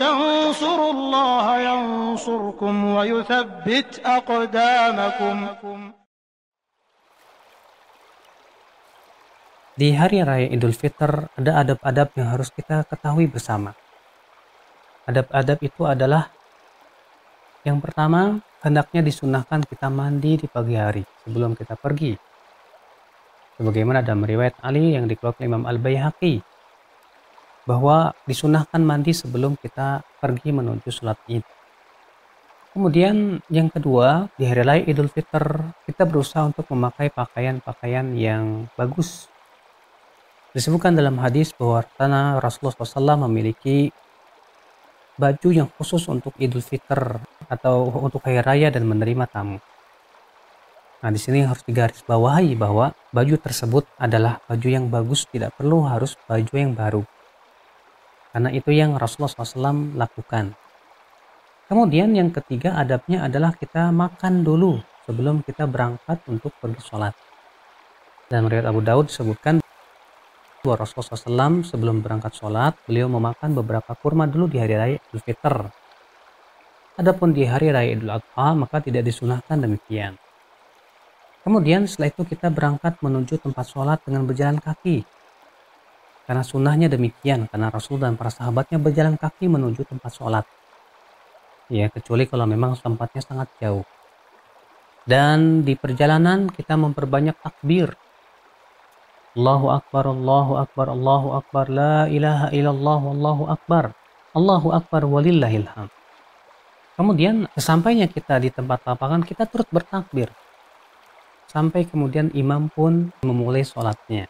تنصروا الله ينصركم ويثبت أقدامكم Di hari raya Idul Fitr ada adab-adab yang harus kita ketahui bersama. Adab-adab itu adalah yang pertama, hendaknya disunahkan kita mandi di pagi hari sebelum kita pergi. Sebagaimana dalam riwayat Ali yang dikeluarkan Imam Al-Baihaqi bahwa disunahkan mandi sebelum kita pergi menuju sholat id. Kemudian yang kedua, di hari raya Idul Fitr, kita berusaha untuk memakai pakaian-pakaian yang bagus, Disebutkan dalam hadis bahwa tanah Rasulullah SAW memiliki baju yang khusus untuk Idul Fitr atau untuk hari raya dan menerima tamu. Nah, di sini harus digarisbawahi bahwa baju tersebut adalah baju yang bagus, tidak perlu harus baju yang baru. Karena itu yang Rasulullah SAW lakukan. Kemudian yang ketiga adabnya adalah kita makan dulu sebelum kita berangkat untuk pergi sholat. Dan riwayat Abu Daud disebutkan bahwa Rasulullah SAW sebelum berangkat sholat, beliau memakan beberapa kurma dulu di hari raya Idul Fitr. Adapun di hari raya Idul Adha, maka tidak disunahkan demikian. Kemudian setelah itu kita berangkat menuju tempat sholat dengan berjalan kaki. Karena sunnahnya demikian, karena Rasul dan para sahabatnya berjalan kaki menuju tempat sholat. Ya, kecuali kalau memang tempatnya sangat jauh. Dan di perjalanan kita memperbanyak takbir, Allahu Akbar, Allahu Akbar, Allahu Akbar, La ilaha illallah, Allahu Akbar, Allahu Akbar, walillahil hamd. Kemudian sesampainya kita di tempat lapangan, kita turut bertakbir. Sampai kemudian imam pun memulai sholatnya.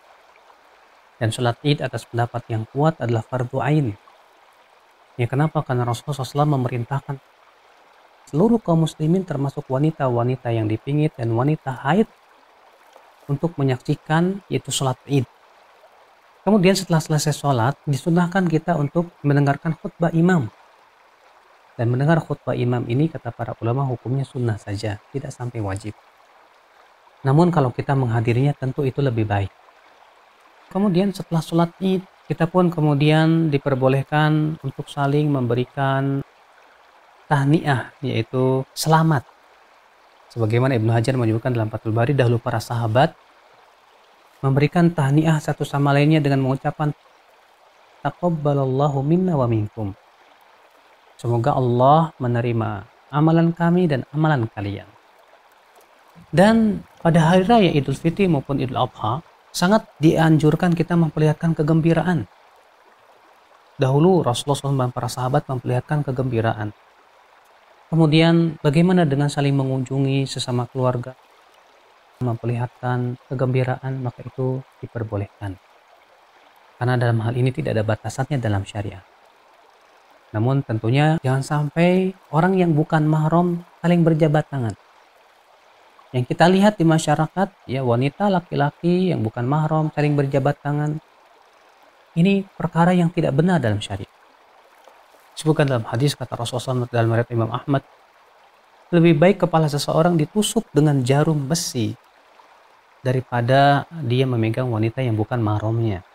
Dan sholat id atas pendapat yang kuat adalah fardu ain. Ya kenapa? Karena Rasulullah SAW memerintahkan seluruh kaum muslimin termasuk wanita-wanita yang dipingit dan wanita haid untuk menyaksikan yaitu sholat id. Kemudian setelah selesai sholat, disunahkan kita untuk mendengarkan khutbah imam. Dan mendengar khutbah imam ini kata para ulama hukumnya sunnah saja, tidak sampai wajib. Namun kalau kita menghadirinya tentu itu lebih baik. Kemudian setelah sholat id, kita pun kemudian diperbolehkan untuk saling memberikan tahniah, yaitu selamat Sebagaimana Ibnu Hajar menyebutkan dalam Fathul Bari, dahulu para sahabat memberikan tahniah satu sama lainnya dengan mengucapkan taqabbalallahu minna wa minkum. Semoga Allah menerima amalan kami dan amalan kalian. Dan pada hari raya Idul Fitri maupun Idul Adha sangat dianjurkan kita memperlihatkan kegembiraan. Dahulu Rasulullah SAW dan para sahabat memperlihatkan kegembiraan Kemudian bagaimana dengan saling mengunjungi sesama keluarga? Memperlihatkan kegembiraan maka itu diperbolehkan. Karena dalam hal ini tidak ada batasannya dalam syariat. Namun tentunya jangan sampai orang yang bukan mahram saling berjabat tangan. Yang kita lihat di masyarakat, ya wanita laki-laki yang bukan mahram saling berjabat tangan. Ini perkara yang tidak benar dalam syariat. Disebutkan dalam hadis kata Rasulullah dalam riwayat Imam Ahmad, lebih baik kepala seseorang ditusuk dengan jarum besi daripada dia memegang wanita yang bukan mahramnya.